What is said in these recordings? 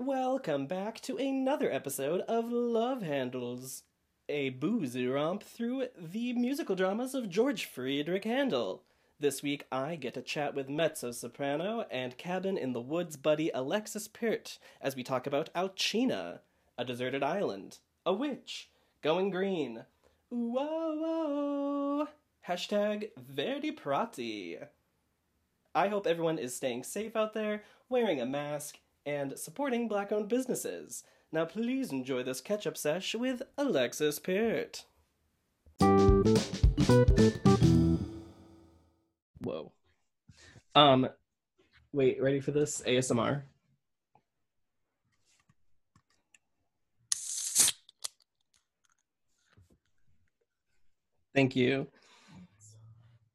Welcome back to another episode of Love Handles, a boozy romp through the musical dramas of George Friedrich Handel. This week I get to chat with mezzo soprano and cabin in the woods buddy Alexis Peart as we talk about Alcina, a deserted island, a witch, going green, whoa whoa, hashtag Verdi Prati. I hope everyone is staying safe out there, wearing a mask, and supporting black owned businesses. Now, please enjoy this catch up sesh with Alexis Peart. Whoa. Um, wait, ready for this? ASMR. Thank you.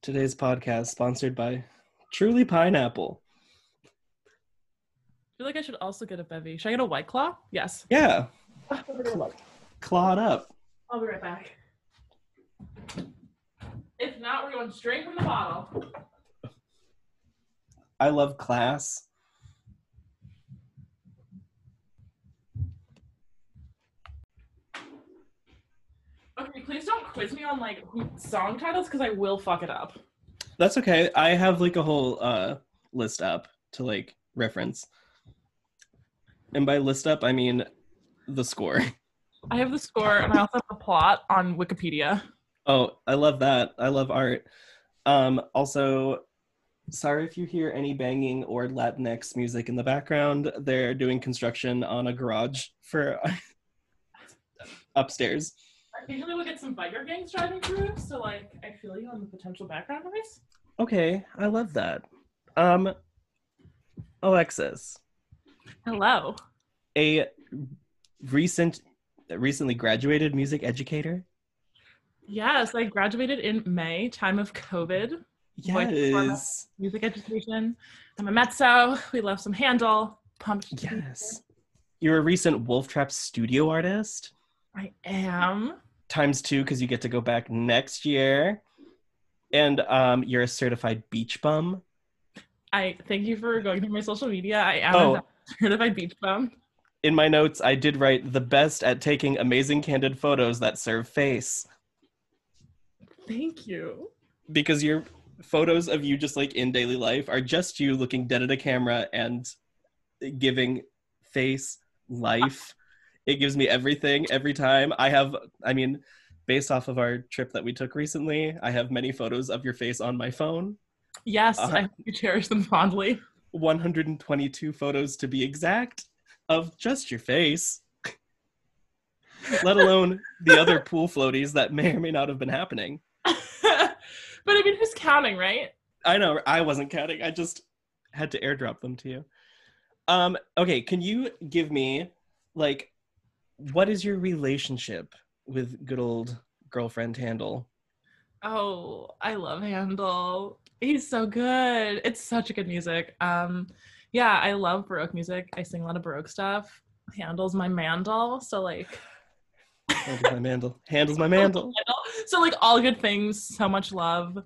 Today's podcast sponsored by Truly Pineapple. I feel like I should also get a bevy. Should I get a white claw? Yes. Yeah, Clawed up. I'll be right back. If not, we're going straight from the bottle. I love class. Okay, please don't quiz me on like song titles because I will fuck it up. That's okay. I have like a whole uh list up to like reference. And by list up, I mean the score. I have the score and I also have the plot on Wikipedia. Oh, I love that. I love art. Um also sorry if you hear any banging or Latinx music in the background. They're doing construction on a garage for upstairs. Occasionally we'll get some biker gangs driving through, so like I feel you on the potential background noise. Okay, I love that. Um Alexis, Hello. a recent recently graduated music educator. Yes, I graduated in May, time of COVID. Yes. music education. I'm a mezzo. We love some Handel. Pumped. to be here. Yes. You're a recent Wolf Trap studio artist. I am. Times two because you get to go back next year. And um, you're a certified beach bum. I thank you for going through my social media. I am Oh. a certified beach bum. In my notes, I did write the best at taking amazing candid photos that serve face. Thank you. Because your photos of you just like in daily life are just you looking dead at a camera and giving face life. It gives me everything every time. I have, I mean, based off of our trip that we took recently, I have many photos of your face on my phone. Yes, Uh-huh. I hope you cherish them fondly. 122 photos to be exact of just your face. Let alone the other pool floaties that may or may not have been happening. but I mean, who's counting, right? I know I wasn't counting. I just had to airdrop them to you. Um okay, can you give me like what is your relationship with good old girlfriend Handel? Oh, I love Handel. He's so good. It's such a good music. Um, yeah, I love Baroque music. I sing a lot of Baroque stuff. Handles my mandel, so like Handles my mandel. Handles my mandel. so like all good things, so much love.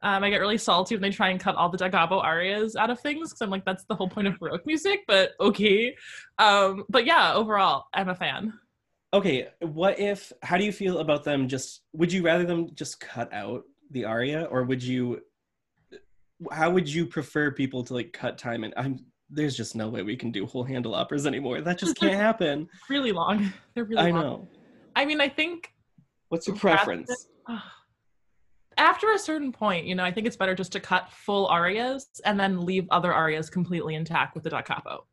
Um, I get really salty when they try and cut all the da capo arias out of things because I'm like, that's the whole point of Baroque music, but okay. Um, but yeah, overall, I'm a fan. Okay, what if how do you feel about them just would you rather them just cut out the aria or would you how would you prefer people to like cut time and I'm there's just no way we can do whole handle operas anymore. That just can't happen. Really long. They're really I long. know. I mean, I think What's your preference? after a certain point, you know, I think it's better just to cut full arias and then leave other arias completely intact with the da capo.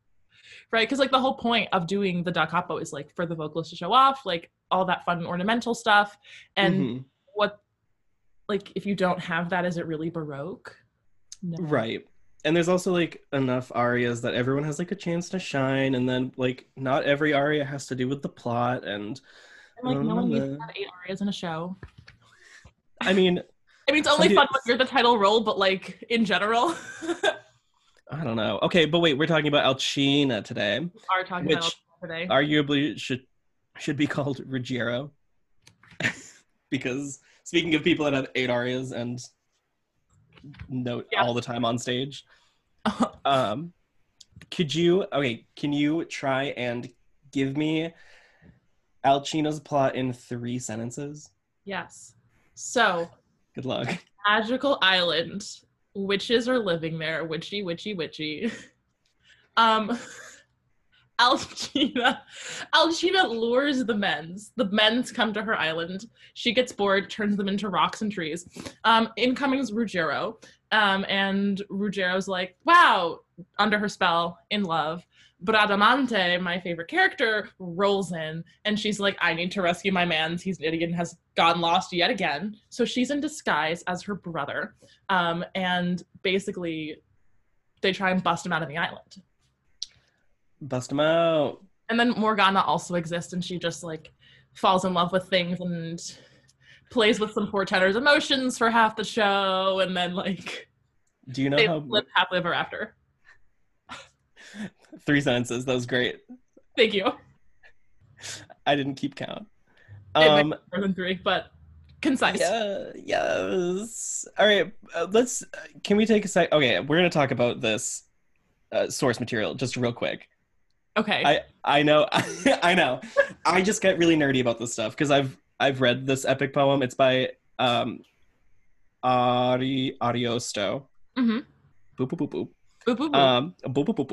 Right? Because like the whole point of doing the da capo is like for the vocalist to show off, like all that fun ornamental stuff. And Mhm. what like if you don't have that, is it really Baroque? No. Right. And there's also like enough arias that everyone has like a chance to shine and then like not every aria has to do with the plot and And like no one needs to have eight arias in a show. I mean, I mean it's only fun when you're the title role, but like in general, I don't know. Okay, but wait, we're talking about Alcina today. we are talking Which about today. arguably should should be called Ruggiero. because speaking of people that have eight arias and note Yeah. all the time on stage, um could you okay? Can you try and give me Alcina's plot in three sentences? Yes. So, Good luck. magical island. Witches are living there. Witchy, witchy, witchy. Um, Alcina, Alcina lures the men's. The men's come to her island. She gets bored, turns them into rocks and trees. Um, in comes Ruggiero, um, and Ruggiero's like, "Wow!" Under her spell, in love. Bradamante, my favorite character, rolls in and she's like, I need to rescue my man's. He's an idiot and has gone lost yet again. So she's in disguise as her brother. Um, and basically, they try and bust him out of the island. Bust him out. And then Morgana also exists and she just like falls in love with things and plays with some poor Tennor's emotions for half the show. And then, like, Do you know they how live happily ever after. three sentences? That was great. Thank you. I didn't keep count. It Um, more than three, but concise. yeah, yes. All right, uh, let's. Can we take a sec? Okay, we're gonna talk about this uh, source material just real quick. Okay. I I know I know. I just get really nerdy about this stuff because I've I've read this epic poem. It's by um Ari Ariosto. mm-hmm. Boop boop boop boop. Boop, boop, boop. Um boop boop boop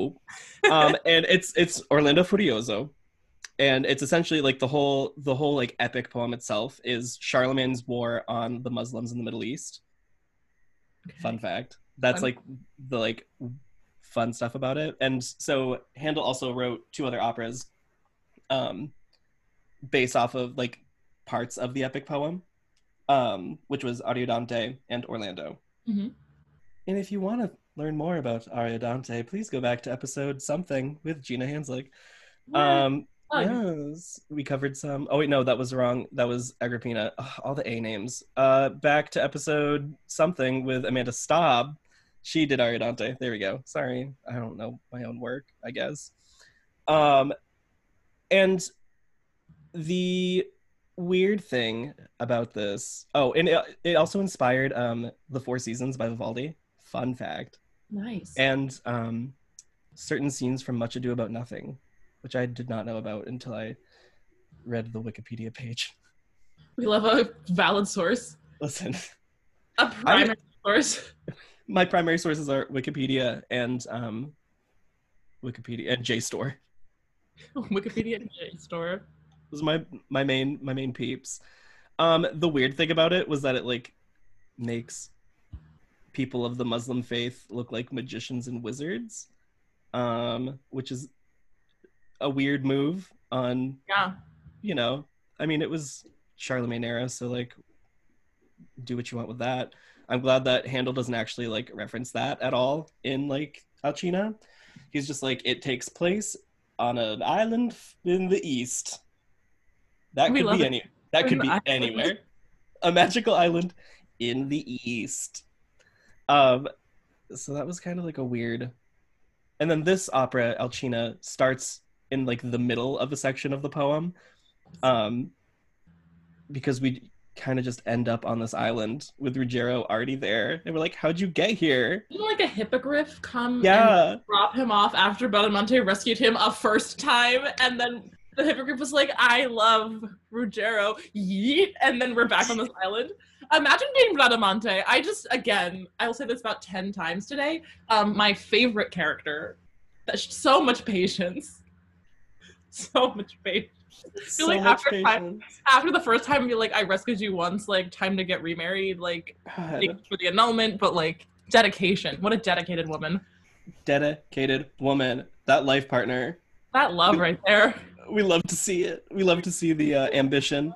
boop. Um and it's it's Orlando Furioso. And it's essentially like the whole the whole like epic poem itself is Charlemagne's war on the Muslims in the Middle East. Fun fact. That's Fun. like the like fun stuff about it. And so Handel also wrote two other operas um based off of like parts of the epic poem. Um, which was Ariodante and Orlando. Mhm. And if you want to learn more about Ariodante, please go back to episode something with Gina Hanslick. Um, yes, we covered some. Oh wait, no, that was wrong. That was Agrippina. Ugh, all the A names. Uh, back to episode something with Amanda Staub. She did Ariodante. There we go. Sorry, I don't know my own work. I guess. Um, and the weird thing about this. Oh, and it, it also inspired um the Four Seasons by Vivaldi. Fun fact Nice. and um, certain scenes from Much Ado About Nothing, which I did not know about until I read the Wikipedia page. we love a valid source, Listen, a primary source. my primary sources are Wikipedia and um, Wikipedia and JSTOR. Wikipedia and store. Those are my my main my main peeps. Um, the weird thing about it was that it like makes people of the Muslim faith look like magicians and wizards, um, which is a weird move on Yeah. you know, I mean, it was Charlemagne era, so like, do what you want with that. I'm glad that Handel doesn't actually like reference that at all in like Alcina. He's just like, it takes place on an island in the east. That We could be it. any. That could be island. anywhere. A magical island in the east. Um, so that was kind of like a weird. And then this opera, Alcina, starts in like the middle of a section of the poem um because we kind of just end up on this island with Ruggiero already there and we're like how'd you get here Didn't like a hippogriff come and yeah drop him off after Bradamante rescued him a first time, and then the hippogriff was like, "I love Ruggiero," yeet, and then we're back on this island. Imagine being Bradamante. I just, again, I will say this about ten times today. Um, my favorite character. That's so much patience. So much patience. So like after patience. After the first time, you're like, I rescued you once. Like, time to get remarried. Like, for the annulment, but like, dedication. What a dedicated woman. dedicated woman that life partner That love right there. we love to see it we love to see the uh, ambition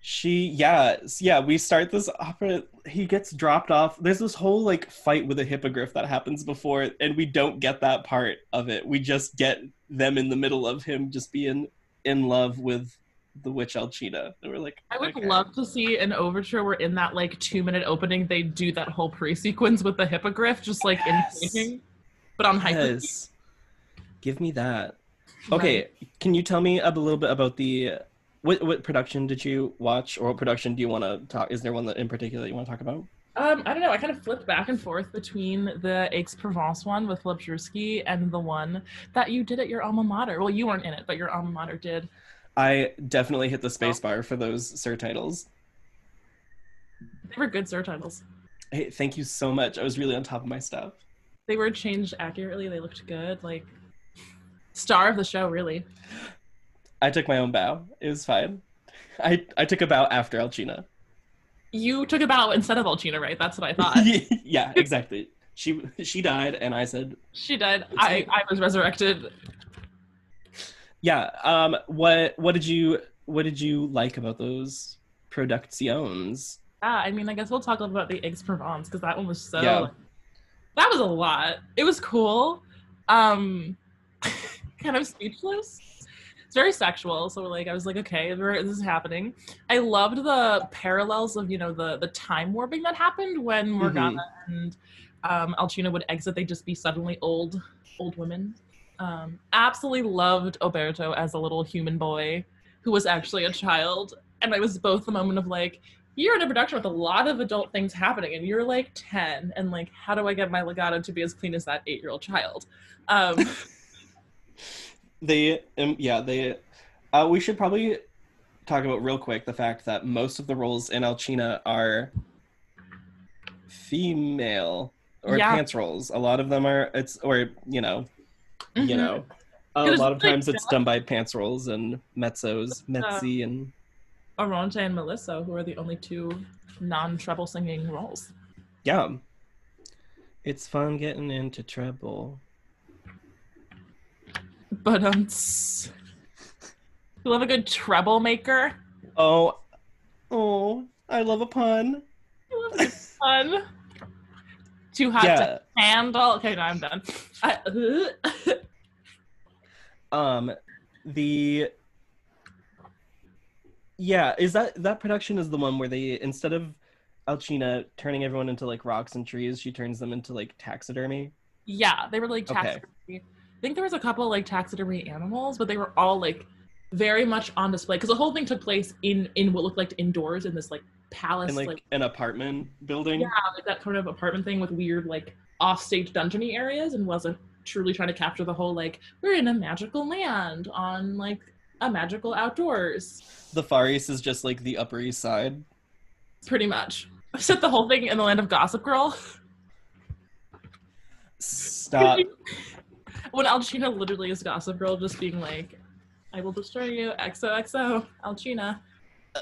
she yeah yeah we start this opera he gets dropped off there's this whole like fight with a hippogriff that happens before and we don't get that part of it we just get them in the middle of him just being in love with the witch alcina and we're like I would okay. love to see an overture where in that like two minute opening they do that whole pre sequence with the hippogriff, just like Yes. in painting, but on hyper. yes give me that okay can you tell me a little bit about the what what production did you watch or what production do you want to talk is there one that in particular that you want to talk about Um, I don't know. I kind of flipped back and forth between the Aix-Provence one with Philip and the one that you did at your alma mater. Well, you weren't in it, but your alma mater did. I definitely hit the spacebar for those surtitles. They were good surtitles. Hey, thank you so much. I was really on top of my stuff. They were changed accurately. They looked good. Like star of the show, really. I took my own bow. It was fine. I I took a bow after Alcina. You took a bow instead of Alcina, right? That's what I thought. yeah, exactly. She she died, and I said she died. I I was resurrected. Yeah. Um. What What did you What did you like about those productions? Yeah. I mean, I guess we'll talk about the Aix-Provence because that one was so. Yeah. That was a lot. It was cool. Um, kind of speechless it's very sexual. So like I was like, okay, this is happening. I loved the parallels of you know the the time warping that happened when mm-hmm. Morgana mm-hmm. and um, Alcina would exit. They'd just be suddenly old old women. Um, absolutely loved Oberto as a little human boy who was actually a child, and I was both the moment of like. You're in a production with a lot of adult things happening, and you're like 10, and like, how do I get my legato to be as clean as that eight year old child? Um, they um, yeah they uh, we should probably talk about real quick the fact that most of the roles in Alcina are female or yeah. pants roles. A lot of them are it's or you know, mm-hmm. you know, a lot of times it's done by pants roles and mezzos, mezzi uh, and Oronte and Melissa, who are the only two non-treble singing roles. Yeah, it's fun getting into treble. But um, you love a good treble maker. Oh, oh, I love a pun. I love a pun. Too hot yeah. to handle. Okay, no, I'm done. I, um, the yeah, is that that production is the one where they instead of Alcina turning everyone into like rocks and trees, she turns them into like taxidermy. Yeah, they were like taxidermy. Okay think there was a couple like taxidermy animals, but they were all like very much on display because the whole thing took place in in what looked like indoors in this like palace, in like, like an apartment building. Yeah, like that kind of apartment thing with weird like offstage dungeony areas, and wasn't truly trying to capture the whole like we're in a magical land on like a magical outdoors. The Far East is just like the Upper East Side. Pretty much. Set the whole thing in the land of Gossip Girl. Stop. when Alcina literally is Gossip Girl, just being like, "I will destroy you, XOXO, Alcina." Uh,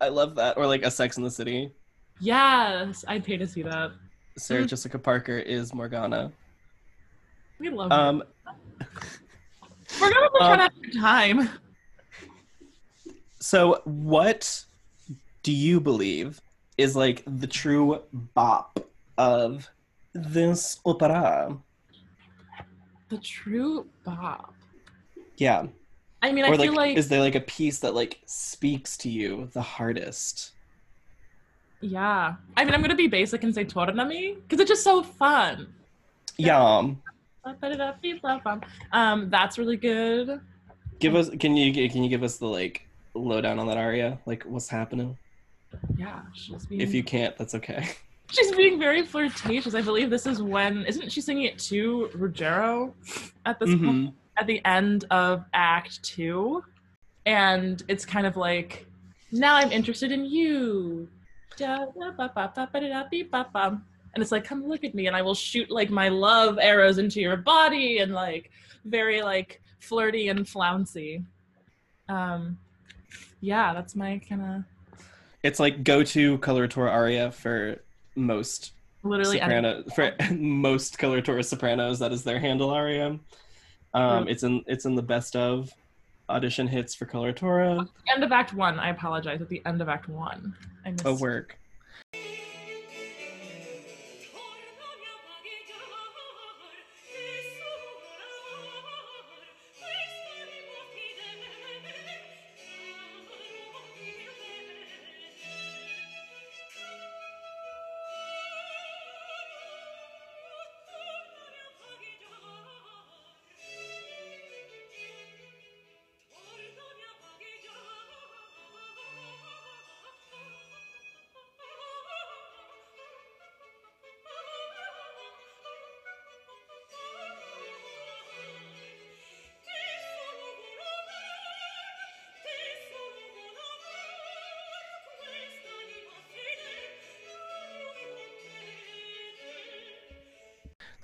I love that, or like a Sex in the City. Yes, I'd pay to see that. Sarah mm. Jessica Parker is Morgana. We love um, Morgana was um, trying of time. So, what do you believe is like the true bop of this opera? The true bop. Yeah. I mean, or I feel like, is there like a piece that like speaks to you the hardest? Yeah. I mean, I'm gonna be basic and say Tornami because it's just so fun. Yeah. Um, that's really good. Give us. Can you can you give us the like lowdown on that aria? Like, what's happening? Yeah. Being... If you can't, that's okay. she's being very flirtatious. I believe this is when isn't she singing it to Ruggiero at this mm-hmm. point at the end of Act Two, and it's kind of like now I'm interested in you. And it's like, come look at me, and I will shoot like my love arrows into your body, and like very like flirty and flouncy. Um, yeah, that's my kind of. It's like go to coloratura aria for most literally soprano for most coloratura sopranos that is their handle aria um, it's in it's in the best of audition hits for coloratura end of act one i apologize at the end of act one i missed a work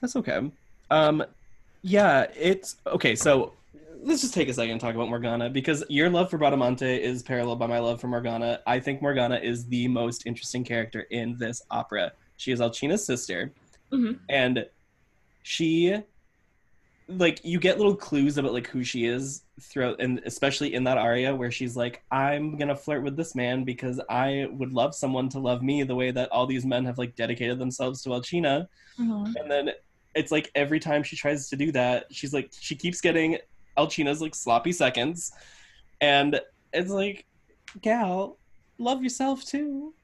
That's okay. Um, yeah, it's okay. So let's just take a second and talk about Morgana because your love for Bradamante is paralleled by my love for Morgana. I think Morgana is the most interesting character in this opera. She is Alcina's sister, Mhm. and she, like, you get little clues about like who she is throughout, and especially in that aria where she's like, "I'm gonna flirt with this man because I would love someone to love me the way that all these men have like dedicated themselves to Alcina." Mhm. and then it's like every time she tries to do that she's like she keeps getting alcina's like sloppy seconds. And it's like gal love yourself too.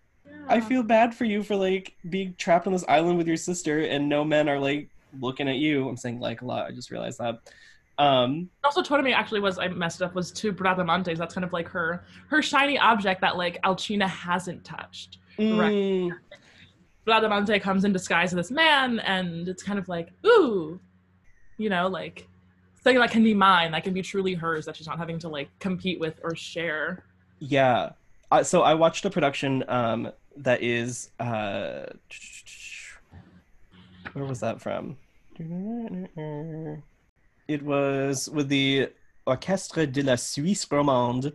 I feel bad for you for like being trapped on this island with your sister and no men are like looking at you. I'm saying like a lot. I just realized that. Um also Torme actually was I messed up was to Bradamantes. That's kind of like her her shiny object that like Alcina hasn't touched. mm, Bradamante comes in disguise as this man, and it's kind of like, ooh, you know, like something that can be mine, that can be truly hers, that she's not having to like compete with or share. yeah. Uh, so i watched a production um that is uh where was that from? It was with the orchestre de la suisse romande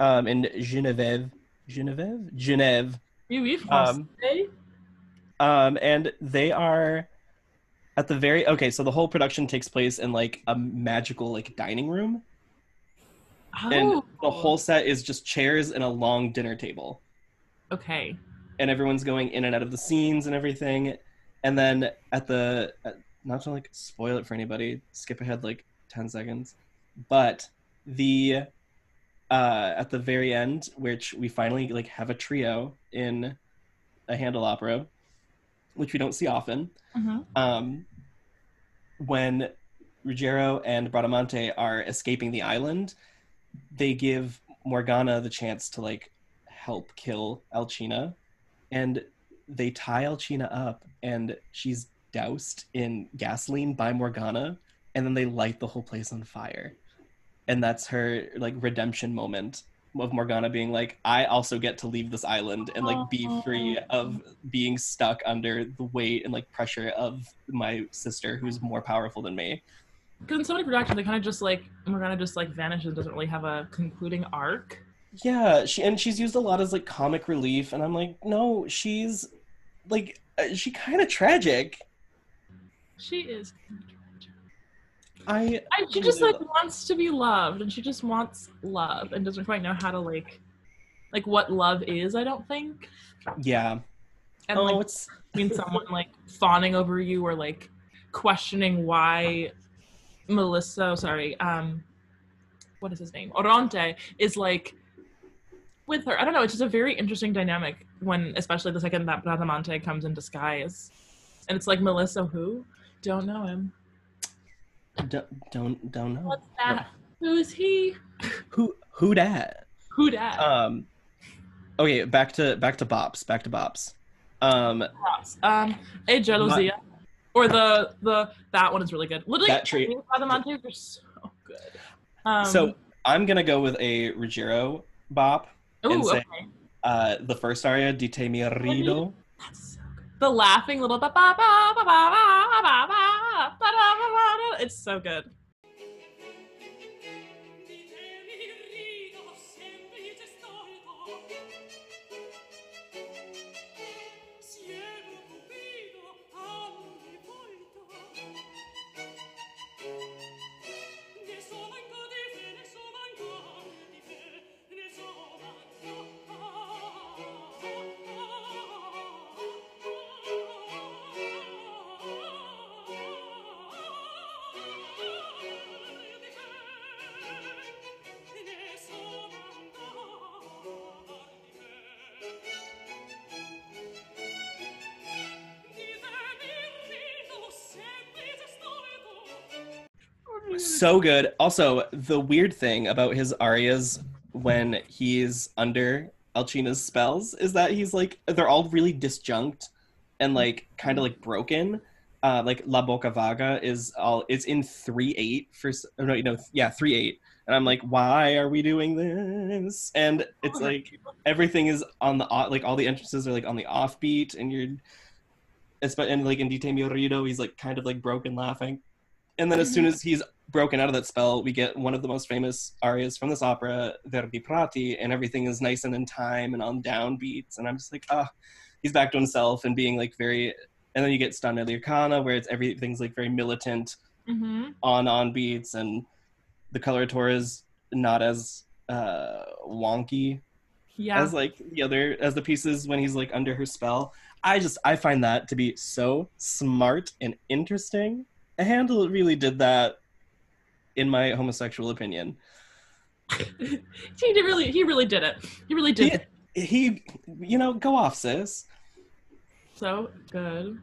um in genève. Genève? Genève? Oui, oui, Um, français. um and they are at the very okay so the whole production takes place in like a magical like dining room. And oh, the whole set is just chairs and a long dinner table. Okay. and everyone's going in and out of the scenes and everything. And then at the at, not to like spoil it for anybody skip ahead like 10 seconds but the uh at the very end which we finally like have a trio in a handel opera which we don't see often Mhm. um when Ruggiero and Bradamante are escaping the island, they give Morgana the chance to like help kill Alcina, and they tie Alcina up, and she's doused in gasoline by Morgana, and then they light the whole place on fire, and that's her like redemption moment of Morgana being like, I also get to leave this island and like be free of being stuck under the weight and like pressure of my sister who's more powerful than me. Because in so many productions, they kind of just like Morgana just like vanishes, doesn't really have a concluding arc. Yeah, she and she's used a lot as like comic relief, and I'm like, no, she's like uh, she kind of tragic. She is. I I, she just like wants to be loved, and she just wants love, and doesn't quite know how to like, like what love is. I don't think. yeah. And oh, like it's between someone like fawning over you or like questioning why Melissa, sorry, um, what is his name? Oronte is like with her. I don't know. It's just a very interesting dynamic when, especially the second that Bradamante comes in disguise, and it's like Melissa, who don't know him. Don't don't, don't know What's that? Who is he? who who dat. Who dat? Um, okay, back to back to Bops. Back to Bops. Um, um, a gelosia, or the the that one is really good. Literally, That tree- Bradamante are so good. Um, so I'm gonna go with a Ruggiero bop. and say- okay. Uh, the first aria, Di te mi rido. That's so good. The laughing little ba ba ba ba ba ba ba ba ba ba ba. It's so good. So good. Also, the weird thing about his arias when he's under Alcina's spells is that he's like they're all really disjunct and like kind of like broken. Uh, like La Bocca Vaga is all it's in three eight for oh, no no yeah three eight and I'm like why are we doing this and it's like everything is on the off- like all the entrances are like on the offbeat and you're and like in Di te mi rido, he's like kind of like broken laughing. And then as soon as he's broken out of that spell, we get one of the most famous arias from this opera, Verdi Prati, and everything is nice and in time and on downbeats. And I'm just like, ah, he's back to himself and being like very. And then you get Sta nell'Ircana, where it's everything's like very militant hmm on on beats, and the coloratura is not as uh wonky Yeah. as like the other as the pieces when he's like under her spell. I just I find that to be so smart and interesting. Handel really did that, in my homosexual opinion. he did really he really did it. He really did He, he you know, go off, sis. so good.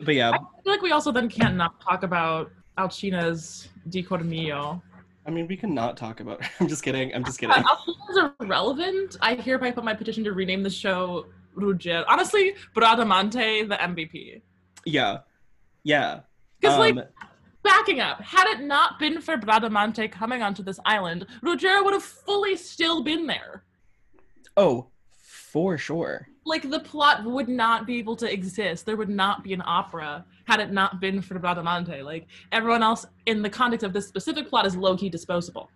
But yeah, I feel like we also then can't not talk about Alcina's Di Cormio. I mean, we can not talk about. I'm just kidding. I'm just kidding. Alcina's irrelevant. I hereby put my petition to rename the show Ruggiero. Honestly, Bradamante the MVP. Yeah, yeah. Because like Um, backing up, had it not been for Bradamante coming onto this island, Ruggiero would have fully still been there. oh, for sure. Like the plot would not be able to exist. There would not be an opera had it not been for Bradamante. Like everyone else in the context of this specific plot is low key disposable.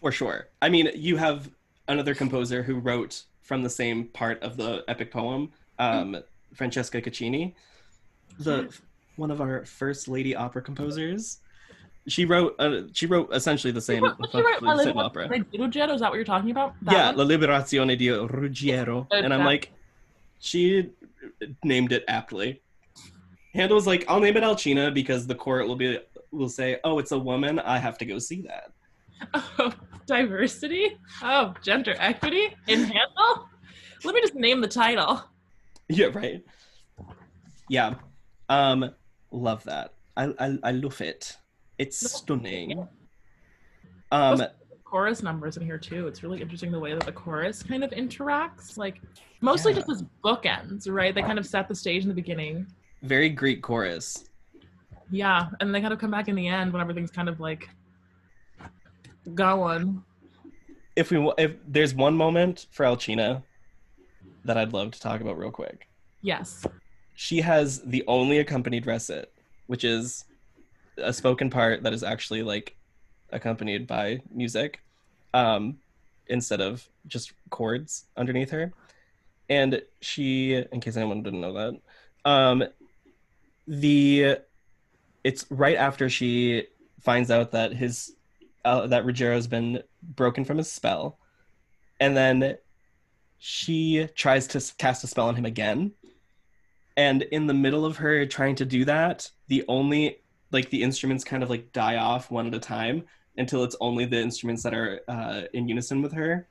For sure. I mean, you have another composer who wrote from the same part of the epic poem, um, Francesca Caccini, the one of our first lady opera composers. She wrote. Uh, she wrote essentially the same, What- what you write, the same La opera. Ruggiero, is that what you're talking about? That yeah, one? La Liberazione di Ruggiero, Uh, and I'm like, she named it aptly. Handel was like, I'll name it Alcina because the court will be will say, oh, it's a woman. I have to go see that. Oh, diversity? Oh, gender equity in Handel? Let me just name the title. Yeah, right. Yeah. Um love that. I I, I love it. It's stunning. Um Chorus numbers in here too. It's really interesting the way that the chorus kind of interacts. Like mostly Yeah. just as bookends, right? They kind of set the stage in the beginning. very Greek chorus. Yeah, and they kind of come back in the end when everything's kind of like going. If we if there's one moment for Alcina that I'd love to talk about real quick. Yes. She has the only accompanied recit, which is a spoken part that is actually like accompanied by music um instead of just chords underneath her. And she in case anyone didn't know that, um the it's right after she finds out that his uh, that Ruggiero's been broken from his spell, and then she tries to cast a spell on him again. And in the middle of her trying to do that, the only like the instruments kind of like die off one at a time until it's only the instruments that are uh, in unison with her.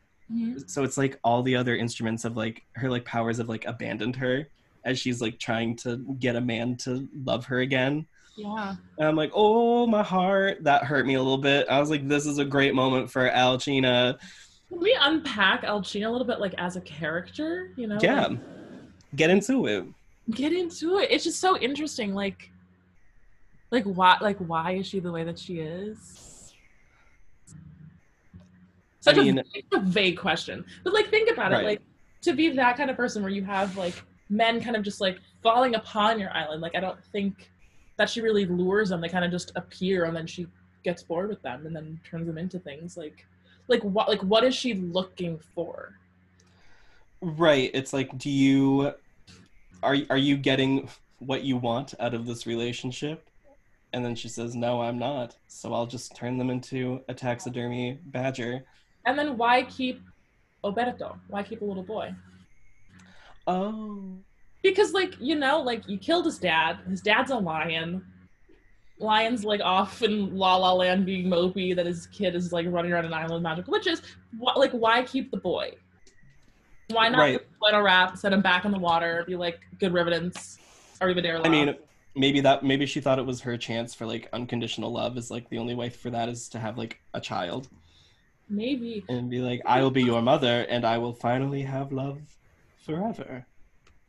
So it's like all the other instruments of like her like powers have like abandoned her as she's like trying to get a man to love her again. Yeah. And I'm like, oh my heart, that hurt me a little bit. I was like, this is a great moment for Alcina. Can we unpack Alcina a little bit like as a character? You know? Yeah, Like, get into it. Get into it. It's just so interesting. Like like why like why is she the way that she is? Such mean- a, vague, a vague question. But like think about Right. it. Like to be that kind of person where you have like men kind of just like falling upon your island, like I don't think that she really lures them. They kind of just appear and then she gets bored with them and then turns them into things. Like like what like what is she looking for? Right. It's like, do you are are you getting what you want out of this relationship? And then she says, No, I'm not. So I'll just turn them into a taxidermy badger. And then why keep Oberto? Why keep a little boy? Oh. Because like, you know, like you killed his dad. His dad's a lion. Lion's like off in La La Land being mopey that his kid is like running around an island with magical witches. Wh- like why keep the boy? Why not Right. A wrap, set him back in the water, be like good riddance, Arrivederla. I mean, maybe that maybe she thought it was her chance for like unconditional love is like the only way for that is to have like a child maybe. and be like, I will be your mother and I will finally have love forever.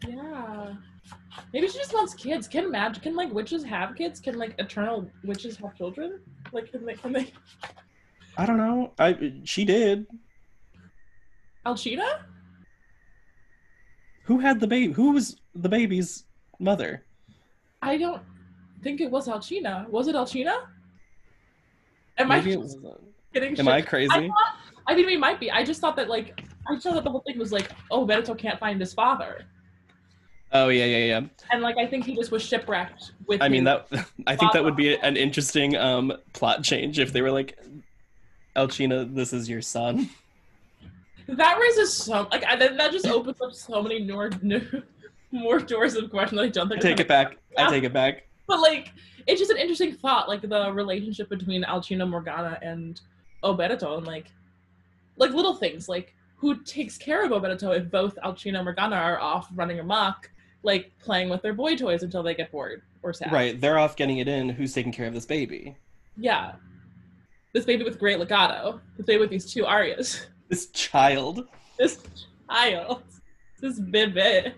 Yeah. Maybe she just wants kids. Can magic can like witches have kids? Can like eternal witches have children? Like can they can they I don't know. I she did. Alcina? Who had the baby? Who was the baby's mother. I don't think it was Alcina. Was it Alcina? Am I Maybe it just wasn't. getting Am I crazy? I thought, I mean, we might be. I just thought that like I just thought that the whole thing was like, oh, Benito can't find his father, Oh yeah, yeah, yeah. and like I think he just was shipwrecked with. I mean that. I think that would be an interesting um plot change if they were like, Alcina, this is your son. That raises so like I, that just opens up so many more new, more doors of questions that I don't I think. take it back. I take it back. But like, it's just an interesting thought, like the relationship between Alcina Morgana and Oberto, and like, like little things, like who takes care of Oberto if both Alcina and Morgana are off running amok, like playing with their boy toys until they get bored or sad. Right, they're off getting it in. Who's taking care of this baby? Yeah. This baby with great legato. This baby with these two arias. This child. This child. This baby.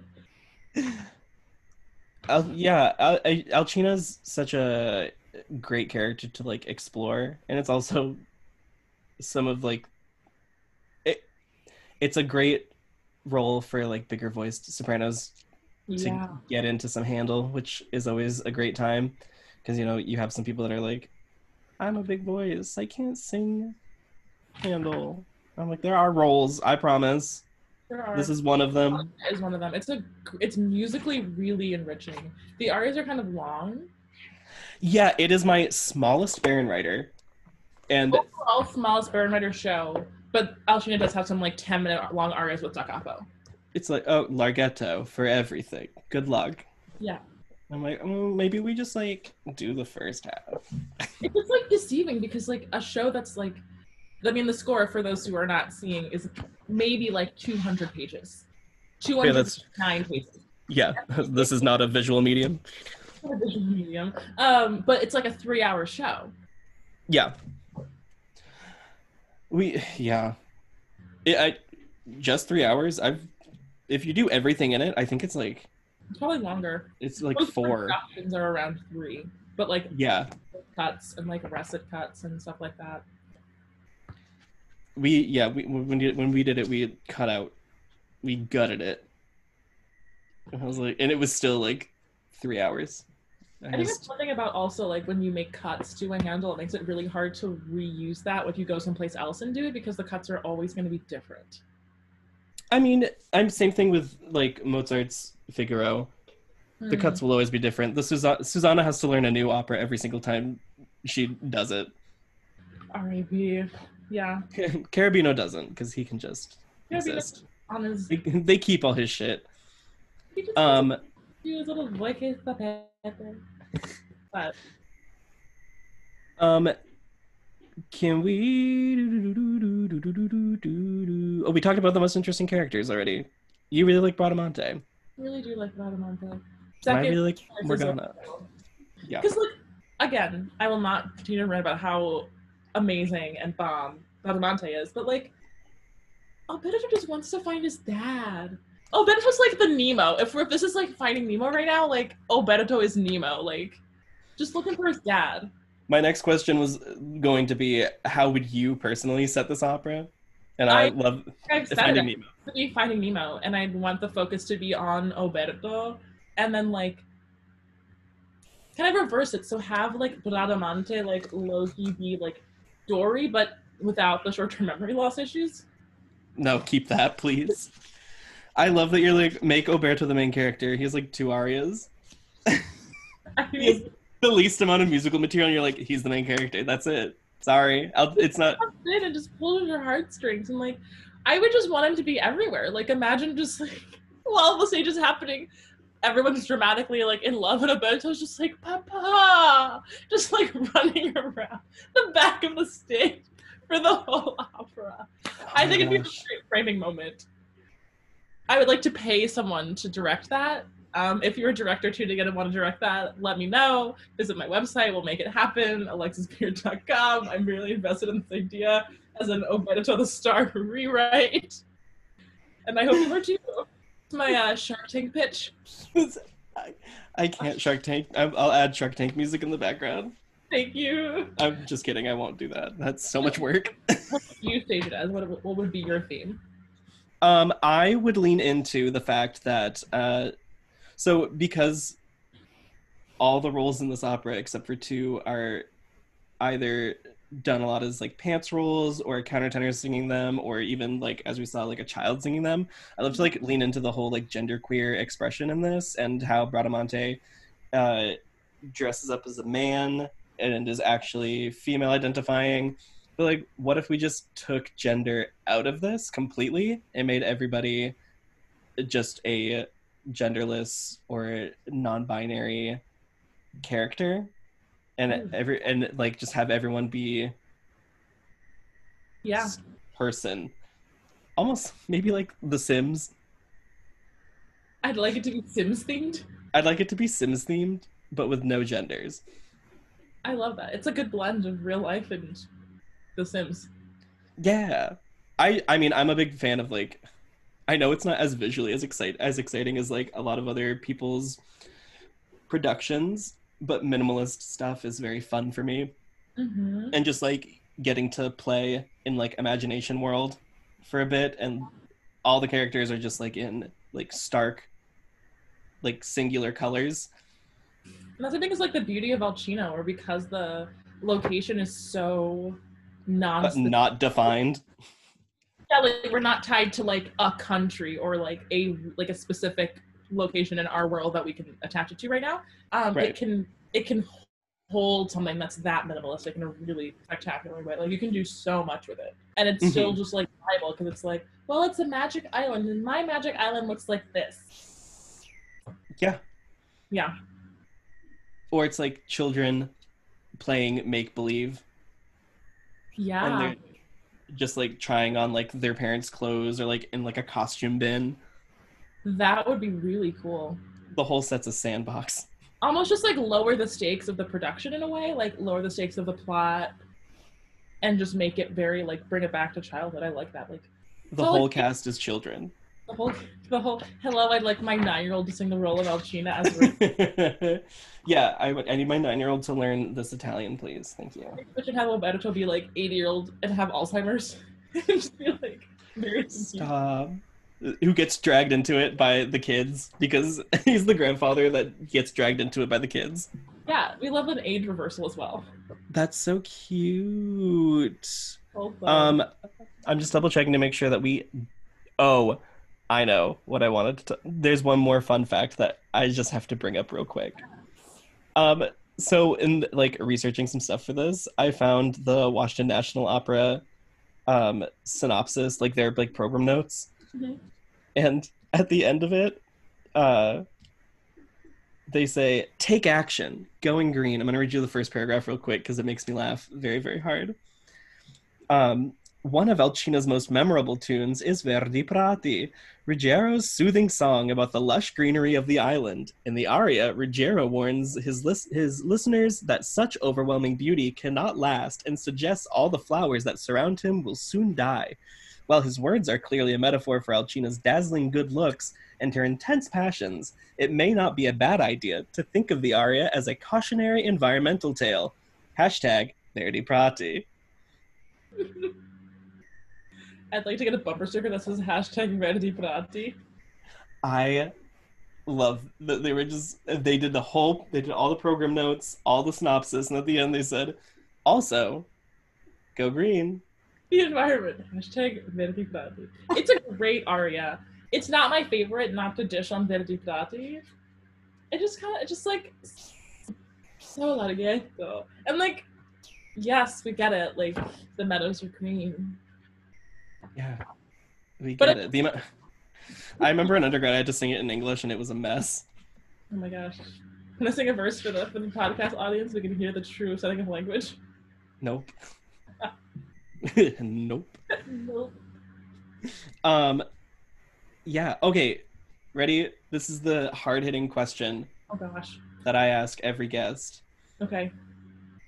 Al- yeah, Al- Alcina's such a great character to like explore, and it's also some of like it. It's a great role for like bigger voiced sopranos to Yeah. get into some handle, which is always a great time because you know you have some people that are like, "I'm a big voice, I can't sing handle." I'm like, there are roles, I promise. There are. This is one of them. is one of them. It's a it's musically really enriching. The arias are kind of long. Yeah, it is my smallest Baron writer, and Overall, smallest Barometer show, but Alcina does have some like ten minute long arias with Da Capo. it's like, oh, Larghetto for everything. Good luck. Yeah, I'm like, mm, maybe we just like do the first half. it's just like deceiving because like a show that's like, I mean, the score for those who are not seeing is maybe like two hundred pages, two hundred that's- nine pages. Yeah, this is not a visual medium. for a visual medium. Um, but it's like a three hour show. Yeah. We yeah. It, I just three hours. I've if you do everything in it, I think it's like It's probably longer. it's like Most four. productions are around three, but like Yeah. cuts and like arrested cuts and stuff like that. We yeah, we when we did, when we did it, we cut out we gutted it. And I was like and it was still like three hours. I I think just- that's one thing about also like when you make cuts to a handle, it makes it really hard to reuse that if you go someplace else and do it because the cuts are always going to be different. I mean, I'm same thing with like Mozart's Figaro. The Hmm. cuts will always be different. The Susa- Susanna has to learn a new opera every single time she does it. R.A.B. Yeah. Cherubino doesn't because he can just but exist. on his, They, they keep all his shit. he just Um, do his little voice. But um, can we? Oh, we talked about the most interesting characters already. You really like Bradamante. I really do like Bradamante. And I Second, really like Morgana. Yeah. Because like again, I will not continue to rant about how amazing and bomb Bradamante is, but like Oberto just wants to find his dad. Oh, Oberto's like the Nemo. If we're if this is like finding Nemo right now, like Oberto is Nemo. Like just looking for his dad. My next question was going to be, how would you personally set this opera? And I, I- love Finding Nemo. to be Finding Nemo, and I want the focus to be on Oberto, and then like kind of reverse it. So have like Bradamante like Loki be like Dory, but without the short-term memory loss issues. No, keep that, please. I love that you're like make Oberto the main character. He has like two arias. I mean, the least amount of musical material, and you're like, he's the main character. That's it. Sorry, I'll, it's not. in and just pulls at your heartstrings, and like I would just want him to be everywhere. Like imagine just like while the stage is happening. Everyone's dramatically like in love, and Oberto's just like Papa, just like running around the back of the stage for the whole opera. I Oh think my it'd be a great framing moment. I would like to pay someone to direct that. Um, if you're a director tuning in and want to direct that, let me know. Visit my website. We'll make it happen. AlexisPeart.com. I'm really invested in this idea as an Oberto the Star rewrite. And I hope you are too. My uh, Shark Tank pitch. I, I can't Shark Tank. I, I'll add Shark Tank music in the background. Thank you. I'm just kidding. I won't do that. That's so much work. What would you stage it as? What, what would be your theme? Um, I would lean into the fact that uh, So because all the roles in this opera except for two are either done a lot as like pants roles or countertenors singing them or even like as we saw like a child singing them. I love to like lean into the whole like genderqueer expression in this and how bradamante uh, dresses up as a man and is actually female identifying. But like what if we just took gender out of this completely and made everybody just a genderless or non-binary character and Hmm. every and like just have everyone be Yeah. person almost maybe like the sims I'd like it to be Sims themed. i'd like it to be sims themed but with no genders I love that. It's a good blend of real life and The Sims. yeah i i mean i'm a big fan of like i know it's not as visually as excite as exciting as like a lot of other people's productions but minimalist stuff is very fun for me. Mm-hmm. and just like getting to play in like imagination world for a bit and all the characters are just like in like stark like singular colors. And that's I think is like the beauty of Alcina, or because the location is so non not defined. Yeah, like we're not tied to like a country or like a like a specific location in our world that we can attach it to right now. Um, Right. It can it can hold something that's that minimalistic in a really spectacular way. Like you can do so much with it, and it's still Mhm. just like viable because it's like, well, it's a magic island, and my magic island looks like this. yeah Yeah, or it's like children playing make believe and yeah, they're just like trying on like their parents clothes or like in like a costume bin that would be really cool. the whole set's a sandbox almost just like lower the stakes of the production in a way, like lower the stakes of the plot and just make it very like bring it back to childhood. I like that. Like the So, whole like- cast is children the whole the whole hello, I'd like my nine year old to sing the role of Alcina as yeah I, would- I need my nine-year-old to learn this italian please thank you We should have Oberto be like eighty year old and have Alzheimer's. and just be like very confused. Who gets dragged into it by the kids because he's the grandfather that gets dragged into it by the kids. Yeah, we love an age reversal as well. That's so cute. Well. Um, I'm just double checking to make sure that we. Oh, I know what I wanted to. There's one more fun fact that I just have to bring up real quick. Um, so in like researching some stuff for this, I found the Washington National Opera um synopsis, like their like program notes. Mhm. and at the end of it uh they say take action going green i'm going to read you the first paragraph real quick because it makes me laugh very very hard um one of Alcina's most memorable tunes is Verdi Prati, Ruggiero's soothing song about the lush greenery of the island. In the aria, Ruggiero warns his, lis- his listeners that such overwhelming beauty cannot last and suggests all the flowers that surround him will soon die. While his words are clearly a metaphor for Alcina's dazzling good looks and her intense passions, it may not be a bad idea to think of the aria as a cautionary environmental tale. Hashtag Verdi Prati. I'd like to get a bumper sticker that says hashtag Verdi Prati. I love that they were just they did the whole they did all the program notes, all the synopsis, and at the end they said, also, go green. The environment. Hashtag Verdi Prati. It's a great aria. It's not my favorite, not to dish on Verdi Prati. It just kind of, it just like, so larghetto. And like, yes, we get it. Like, the meadows are green. Yeah, we get it- it. The I remember in undergrad I had to sing it in English and it was a mess. Oh my gosh. Can I sing a verse for the, for the podcast audience? We can hear the true setting of language. Nope. nope. nope. Um, yeah. Okay. Ready? This is the hard hitting question Oh gosh. that I ask every guest. Okay.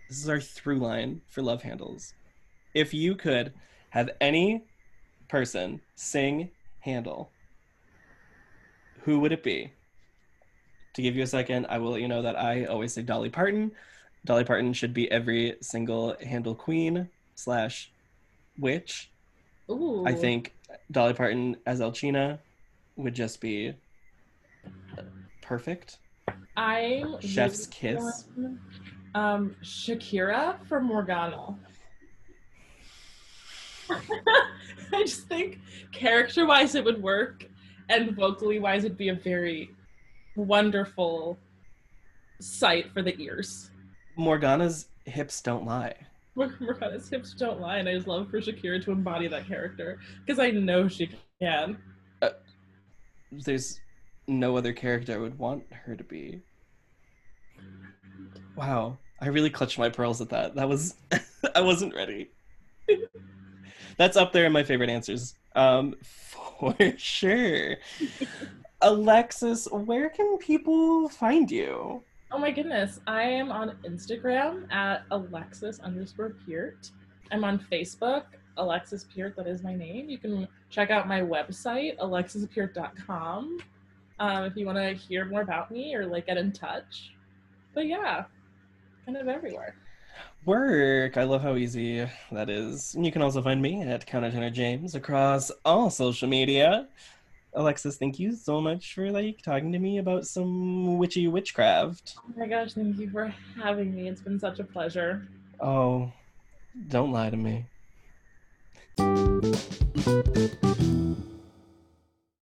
This is our through line for love handles. If you could have any person sing Handel, who would it be? To give you a second, I will let you know that I always say Dolly Parton. Dolly Parton should be every single Handel queen slash witch. Ooh. I think Dolly Parton as Alcina would just be perfect. I'm Chef's kiss. Um, Shakira from Morgana. I just think character wise it would work, and vocally wise it'd be a very wonderful sight for the ears. Morgana's hips don't lie. Morgana's hips don't lie, and I just love for Shakira to embody that character because I know she can. There's no other character I would want her to be. Wow, I really clutched my pearls at that. That was I wasn't ready. That's up there in my favorite answers. Um for sure. Alexis, where can people find you? Oh my goodness. I am on Instagram at Alexis underscore Peart. I'm on Facebook, Alexis Peart, that is my name. You can check out my website, alexispeart.com, um, if you want to hear more about me or like get in touch. But yeah, kind of everywhere. Work. I love how easy that is. And you can also find me at Countertenor James across all social media. Alexis, thank you so much for like talking to me about some witchy witchcraft. Oh my gosh, thank you for having me. It's been such a pleasure. Oh, don't lie to me.